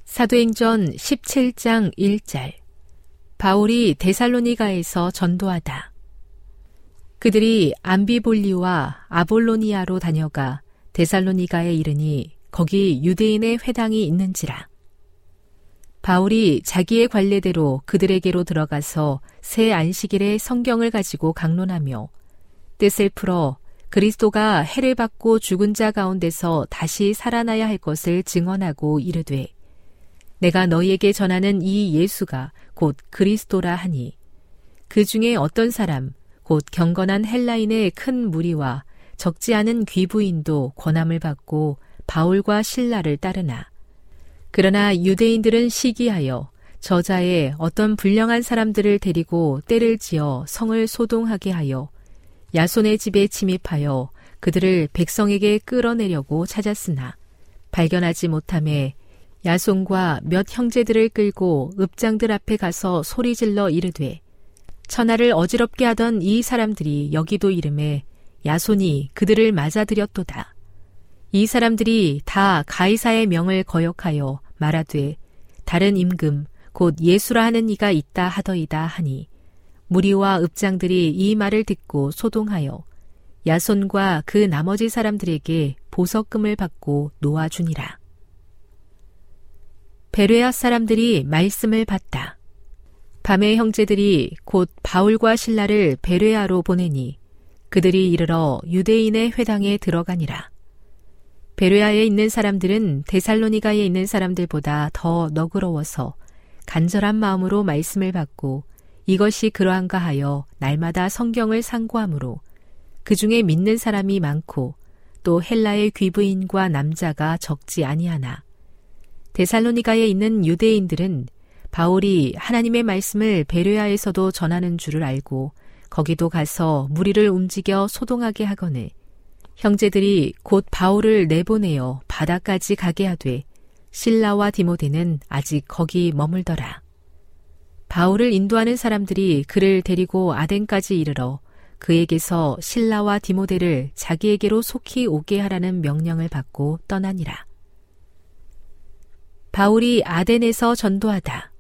사도행전 17장 1절 바울이 데살로니가에서 전도하다. 그들이 암비볼리와 아볼로니아로 다녀가 데살로니가에 이르니 거기 유대인의 회당이 있는지라. 바울이 자기의 관례대로 그들에게로 들어가서 새 안식일에 성경을 가지고 강론하며 뜻을 풀어 그리스도가 해를 받고 죽은 자 가운데서 다시 살아나야 할 것을 증언하고 이르되 내가 너희에게 전하는 이 예수가 곧 그리스도라 하니 그 중에 어떤 사람 곧 경건한 헬라인의 큰 무리와 적지 않은 귀부인도 권함을 받고 바울과 신라를 따르나 그러나 유대인들은 시기하여 저자의 어떤 불량한 사람들을 데리고 때를 지어 성을 소동하게 하여 야손의 집에 침입하여 그들을 백성에게 끌어내려고 찾았으나 발견하지 못함에 야손과 몇 형제들을 끌고 읍장들 앞에 가서 소리질러 이르되 천하를 어지럽게 하던 이 사람들이 여기도 이름에 야손이 그들을 맞아들였도다. 이 사람들이 다 가이사의 명을 거역하여 말하되 다른 임금 곧 예수라 하는 이가 있다 하더이다 하니 무리와 읍장들이 이 말을 듣고 소동하여 야손과 그 나머지 사람들에게 보석금을 받고 놓아주니라. 베레아 사람들이 말씀을 받다. 밤에 형제들이 곧 바울과 신라를 베레아로 보내니 그들이 이르러 유대인의 회당에 들어가니라. 베레아에 있는 사람들은 데살로니가에 있는 사람들보다 더 너그러워서 간절한 마음으로 말씀을 받고 이것이 그러한가 하여 날마다 성경을 상고하므로 그 중에 믿는 사람이 많고 또 헬라의 귀부인과 남자가 적지 아니하나. 데살로니가에 있는 유대인들은 바울이 하나님의 말씀을 베레아에서도 전하는 줄을 알고 거기도 가서 무리를 움직여 소동하게 하거늘 형제들이 곧 바울을 내보내어 바다까지 가게 하되 신라와 디모데는 아직 거기 머물더라. 바울을 인도하는 사람들이 그를 데리고 아덴까지 이르러 그에게서 신라와 디모데를 자기에게로 속히 오게 하라는 명령을 받고 떠나니라. 바울이 아덴에서 전도하다.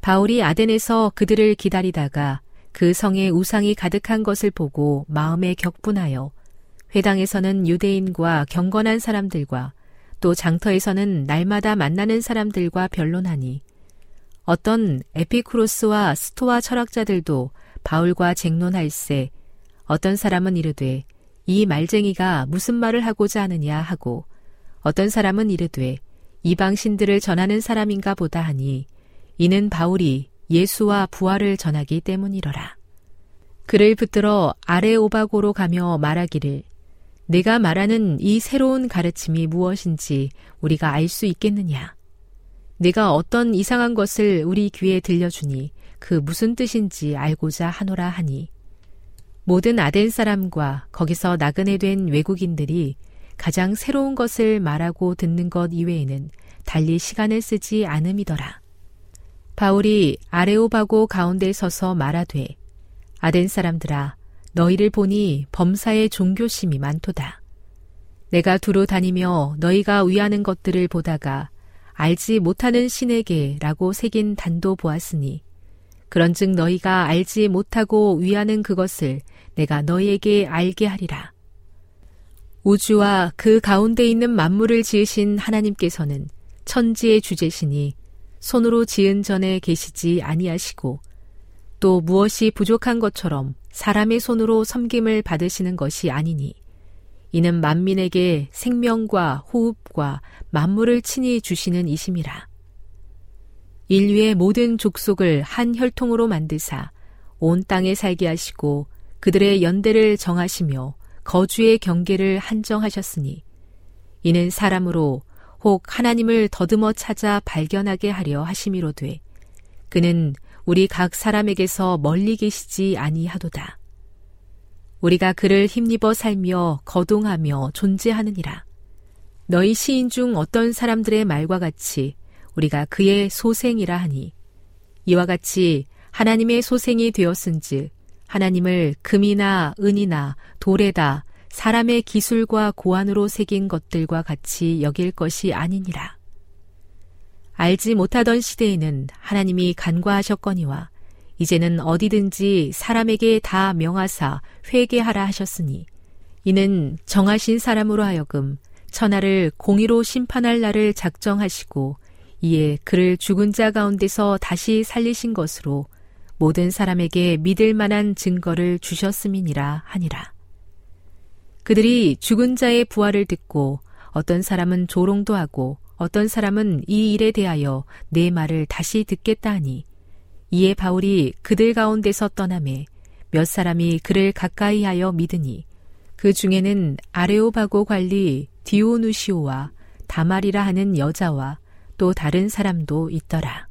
바울이 아덴에서 그들을 기다리다가 그 성에 우상이 가득한 것을 보고 마음에 격분하여 회당에서는 유대인과 경건한 사람들과 또 장터에서는 날마다 만나는 사람들과 변론하니 어떤 에피쿠로스와 스토아 철학자들도 바울과 쟁론할세 어떤 사람은 이르되 이 말쟁이가 무슨 말을 하고자 하느냐 하고 어떤 사람은 이르되 이방 신들을 전하는 사람인가 보다 하니 이는 바울이 예수와 부활을 전하기 때문이러라. 그를 붙들어 아레오바고로 가며 말하기를 내가 말하는 이 새로운 가르침이 무엇인지 우리가 알 수 있겠느냐? 내가 어떤 이상한 것을 우리 귀에 들려주니 그 무슨 뜻인지 알고자 하노라 하니 모든 아덴 사람과 거기서 나그네 된 외국인들이 가장 새로운 것을 말하고 듣는 것 이외에는 달리 시간을 쓰지 않음이더라. 바울이 아레오바고 가운데 서서 말하되 아덴 사람들아 너희를 보니 범사의 종교심이 많도다. 내가 두루 다니며 너희가 위하는 것들을 보다가 알지 못하는 신에게라고 새긴 단도 보았으니 그런즉 너희가 알지 못하고 위하는 그것을 내가 너희에게 알게 하리라. 우주와 그 가운데 있는 만물을 지으신 하나님께서는 천지의 주제시니 손으로 지은 전에 계시지 아니하시고 또 무엇이 부족한 것처럼 사람의 손으로 섬김을 받으시는 것이 아니니 이는 만민에게 생명과 호흡과 만물을 친히 주시는 이심이라. 인류의 모든 족속을 한 혈통으로 만드사 온 땅에 살게 하시고 그들의 연대를 정하시며 거주의 경계를 한정하셨으니 이는 사람으로 혹 하나님을 더듬어 찾아 발견하게 하려 하심이로돼 그는 우리 각 사람에게서 멀리 계시지 아니하도다. 우리가 그를 힘입어 살며 거동하며 존재하느니라. 너희 시인 중 어떤 사람들의 말과 같이 우리가 그의 소생이라 하니 이와 같이 하나님의 소생이 되었은즉 하나님을 금이나 은이나 돌에다 사람의 기술과 고안으로 새긴 것들과 같이 여길 것이 아니니라. 알지 못하던 시대에는 하나님이 간과하셨거니와 이제는 어디든지 사람에게 다 명하사 회개하라 하셨으니 이는 정하신 사람으로 하여금 천하를 공의로 심판할 날을 작정하시고 이에 그를 죽은 자 가운데서 다시 살리신 것으로 모든 사람에게 믿을 만한 증거를 주셨음이니라 하니라. 그들이 죽은 자의 부활을 듣고 어떤 사람은 조롱도 하고 어떤 사람은 이 일에 대하여 내 말을 다시 듣겠다 하니 이에 바울이 그들 가운데서 떠남에 몇 사람이 그를 가까이 하여 믿으니 그 중에는 아레오바고 관리 디오누시오와 다말이라 하는 여자와 또 다른 사람도 있더라.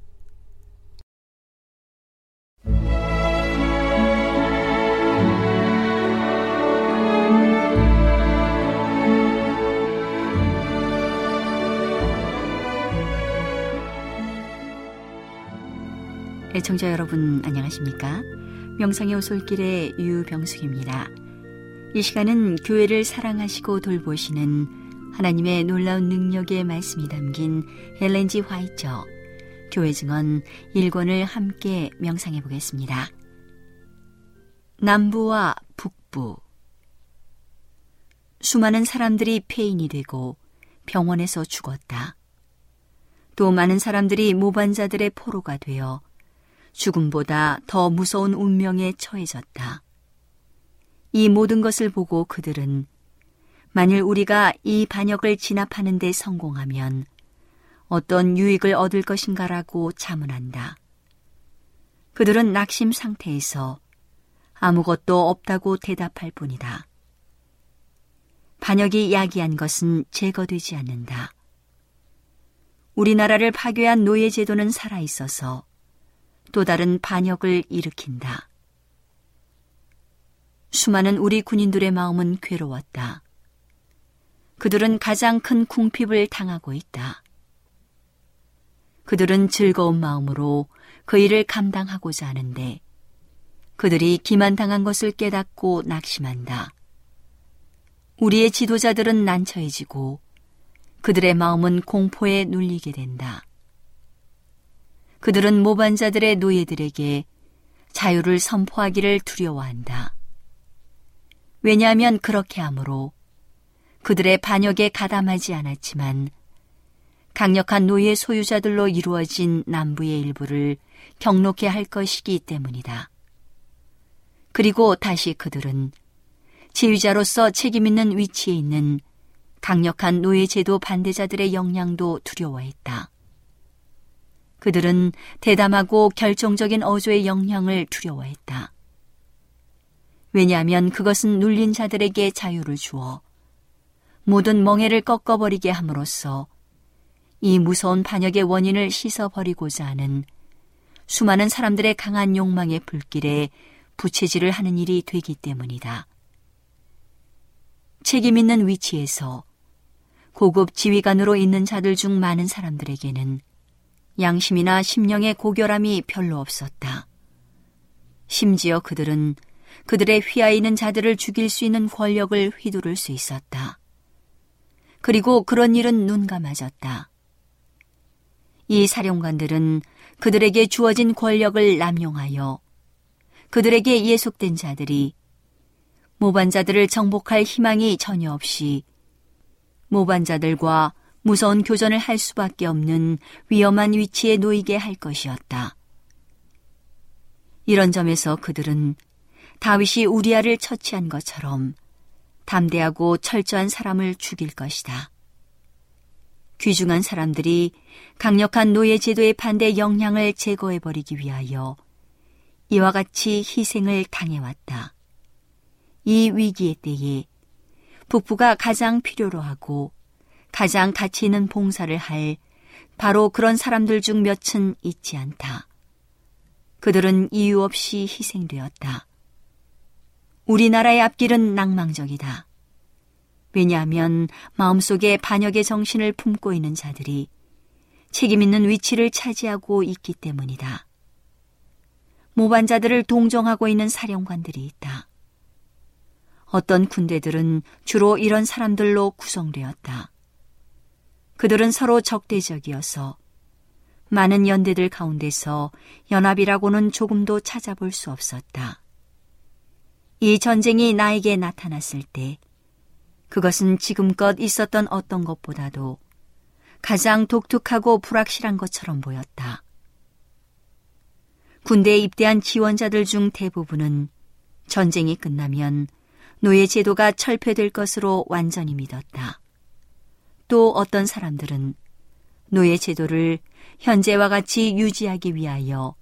애청자 여러분 안녕하십니까? 명상의 오솔길의 유병숙입니다. 이 시간은 교회를 사랑하시고 돌보시는 하나님의 놀라운 능력의 말씀이 담긴 헬렌지 화이처 교회 증언 1권을 함께 명상해 보겠습니다. 남부와 북부 수많은 사람들이 폐인이 되고 병원에서 죽었다. 또 많은 사람들이 모반자들의 포로가 되어 죽음보다 더 무서운 운명에 처해졌다. 이 모든 것을 보고 그들은 만일 우리가 이 반역을 진압하는 데 성공하면 어떤 유익을 얻을 것인가라고 자문한다. 그들은 낙심 상태에서 아무것도 없다고 대답할 뿐이다. 반역이 야기한 것은 제거되지 않는다. 우리나라를 파괴한 노예 제도는 살아있어서 또 다른 반역을 일으킨다. 수많은 우리 군인들의 마음은 괴로웠다. 그들은 가장 큰 궁핍을 당하고 있다. 그들은 즐거운 마음으로 그 일을 감당하고자 하는데 그들이 기만당한 것을 깨닫고 낙심한다. 우리의 지도자들은 난처해지고 그들의 마음은 공포에 눌리게 된다. 그들은 모반자들의 노예들에게 자유를 선포하기를 두려워한다. 왜냐하면 그렇게 하므로 그들의 반역에 가담하지 않았지만 강력한 노예 소유자들로 이루어진 남부의 일부를 경록해 할 것이기 때문이다. 그리고 다시 그들은 지휘자로서 책임있는 위치에 있는 강력한 노예제도 반대자들의 역량도 두려워했다. 그들은 대담하고 결정적인 어조의 영향을 두려워했다. 왜냐하면 그것은 눌린 자들에게 자유를 주어 모든 멍해를 꺾어버리게 함으로써 이 무서운 반역의 원인을 씻어버리고자 하는 수많은 사람들의 강한 욕망의 불길에 부채질을 하는 일이 되기 때문이다. 책임 있는 위치에서 고급 지휘관으로 있는 자들 중 많은 사람들에게는 양심이나 심령의 고결함이 별로 없었다. 심지어 그들은 그들의 휘하이는 자들을 죽일 수 있는 권력을 휘두를 수 있었다. 그리고 그런 일은 눈 감아졌다. 이 사령관들은 그들에게 주어진 권력을 남용하여 그들에게 예속된 자들이 모반자들을 정복할 희망이 전혀 없이 모반자들과 무서운 교전을 할 수밖에 없는 위험한 위치에 놓이게 할 것이었다. 이런 점에서 그들은 다윗이 우리아를 처치한 것처럼 담대하고 철저한 사람을 죽일 것이다. 귀중한 사람들이 강력한 노예 제도의 반대 영향을 제거해버리기 위하여 이와 같이 희생을 당해왔다. 이 위기의 때에 북부가 가장 필요로 하고 가장 가치 있는 봉사를 할 바로 그런 사람들 중 몇은 있지 않다. 그들은 이유 없이 희생되었다. 우리나라의 앞길은 낭망적이다. 왜냐하면 마음속에 반역의 정신을 품고 있는 자들이 책임 있는 위치를 차지하고 있기 때문이다. 모반자들을 동정하고 있는 사령관들이 있다. 어떤 군대들은 주로 이런 사람들로 구성되었다. 그들은 서로 적대적이어서 많은 연대들 가운데서 연합이라고는 조금도 찾아볼 수 없었다. 이 전쟁이 나에게 나타났을 때 그것은 지금껏 있었던 어떤 것보다도 가장 독특하고 불확실한 것처럼 보였다. 군대에 입대한 지원자들 중 대부분은 전쟁이 끝나면 노예 제도가 철폐될 것으로 완전히 믿었다. 또 어떤 사람들은 노예 제도를 현재와 같이 유지하기 위하여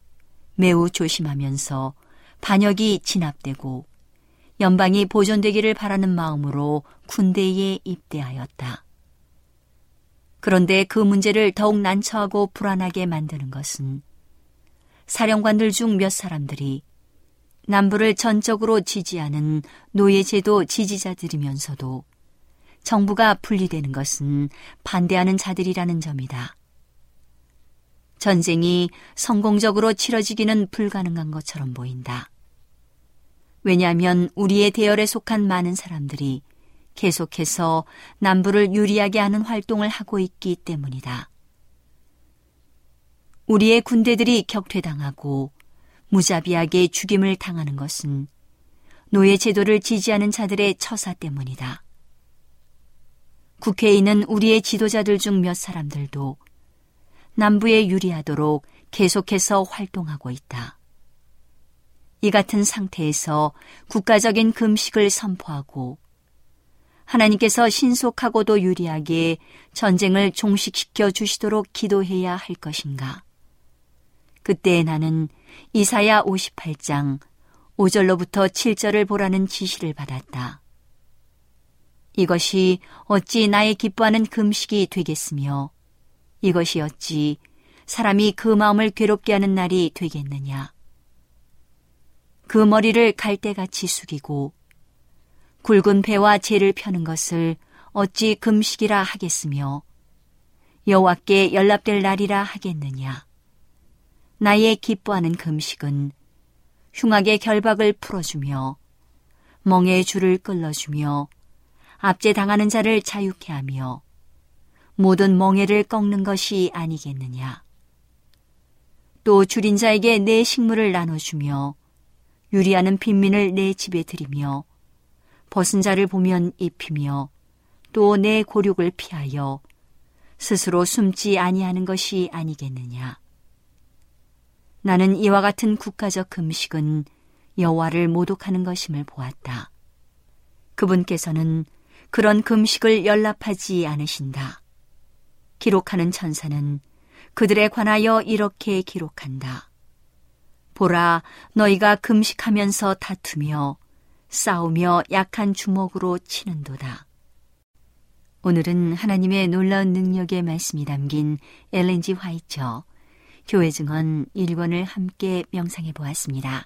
매우 조심하면서 반역이 진압되고 연방이 보존되기를 바라는 마음으로 군대에 입대하였다. 그런데 그 문제를 더욱 난처하고 불안하게 만드는 것은 사령관들 중 몇 사람들이 남부를 전적으로 지지하는 노예제도 지지자들이면서도 정부가 분리되는 것은 반대하는 자들이라는 점이다. 전쟁이 성공적으로 치러지기는 불가능한 것처럼 보인다. 왜냐하면 우리의 대열에 속한 많은 사람들이 계속해서 남부를 유리하게 하는 활동을 하고 있기 때문이다. 우리의 군대들이 격퇴당하고 무자비하게 죽임을 당하는 것은 노예 제도를 지지하는 자들의 처사 때문이다. 국회에 있는 우리의 지도자들 중 몇 사람들도 남부에 유리하도록 계속해서 활동하고 있다. 이 같은 상태에서 국가적인 금식을 선포하고 하나님께서 신속하고도 유리하게 전쟁을 종식시켜 주시도록 기도해야 할 것인가? 그때 나는 이사야 58장 5절로부터 7절을 보라는 지시를 받았다. 이것이 어찌 나의 기뻐하는 금식이 되겠으며 이것이 어찌 사람이 그 마음을 괴롭게 하는 날이 되겠느냐. 그 머리를 갈대같이 숙이고 굵은 배와 재를 펴는 것을 어찌 금식이라 하겠으며 여호와께 연락될 날이라 하겠느냐. 나의 기뻐하는 금식은 흉악의 결박을 풀어주며 멍의 줄을 끌어주며 압제 당하는 자를 자유케 하며 모든 멍에를 꺾는 것이 아니겠느냐. 또 줄인 자에게 내 식물을 나눠주며 유리하는 빈민을 내 집에 들이며 벗은 자를 보면 입히며 또 내 고륙을 피하여 스스로 숨지 아니하는 것이 아니겠느냐. 나는 이와 같은 국가적 금식은 여호와를 모독하는 것임을 보았다. 그분께서는 그런 금식을 연락하지 않으신다. 기록하는 천사는 그들에 관하여 이렇게 기록한다. 보라, 너희가 금식하면서 다투며 싸우며 약한 주먹으로 치는도다. 오늘은 하나님의 놀라운 능력의 말씀이 담긴 엘렌지 화이처 교회 증언 1권을 함께 명상해 보았습니다.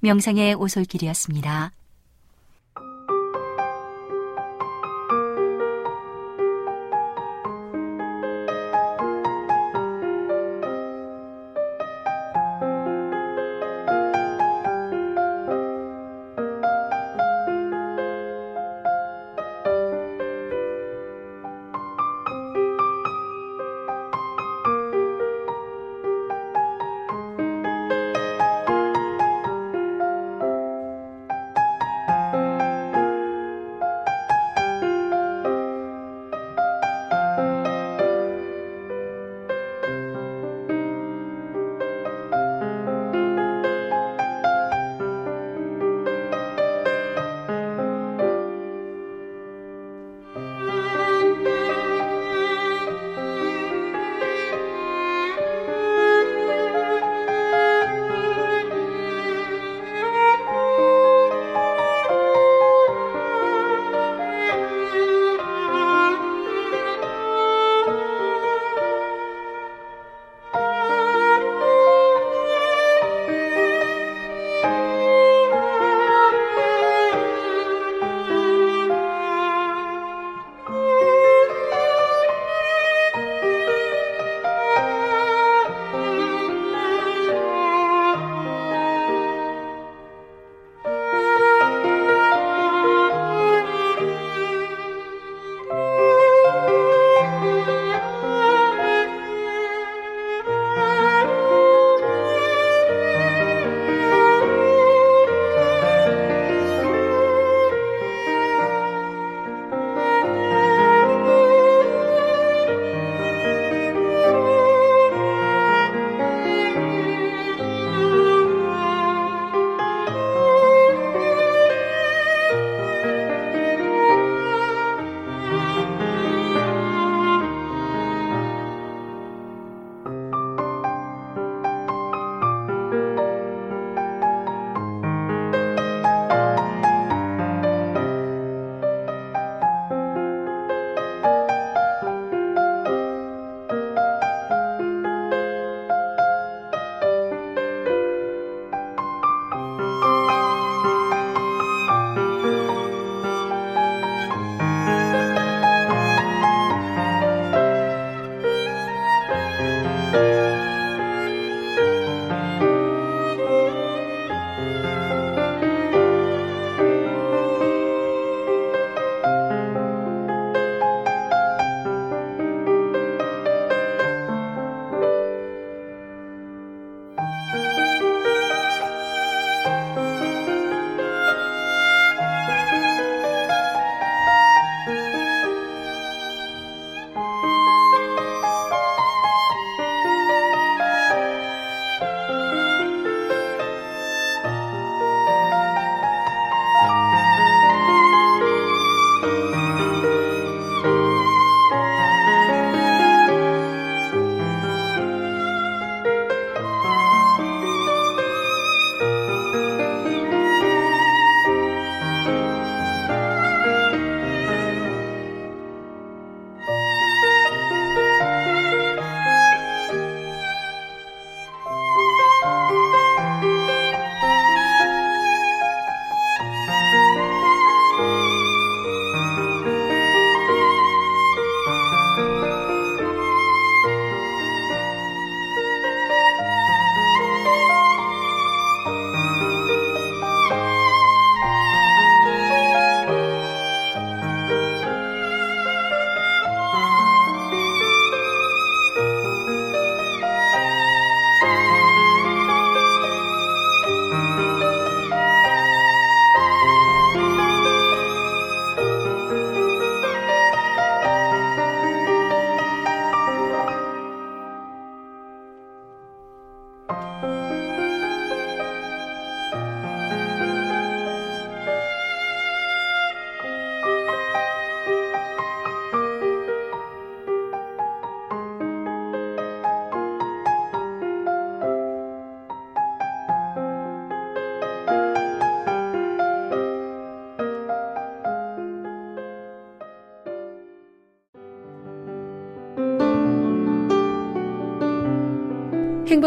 명상의 오솔길이었습니다.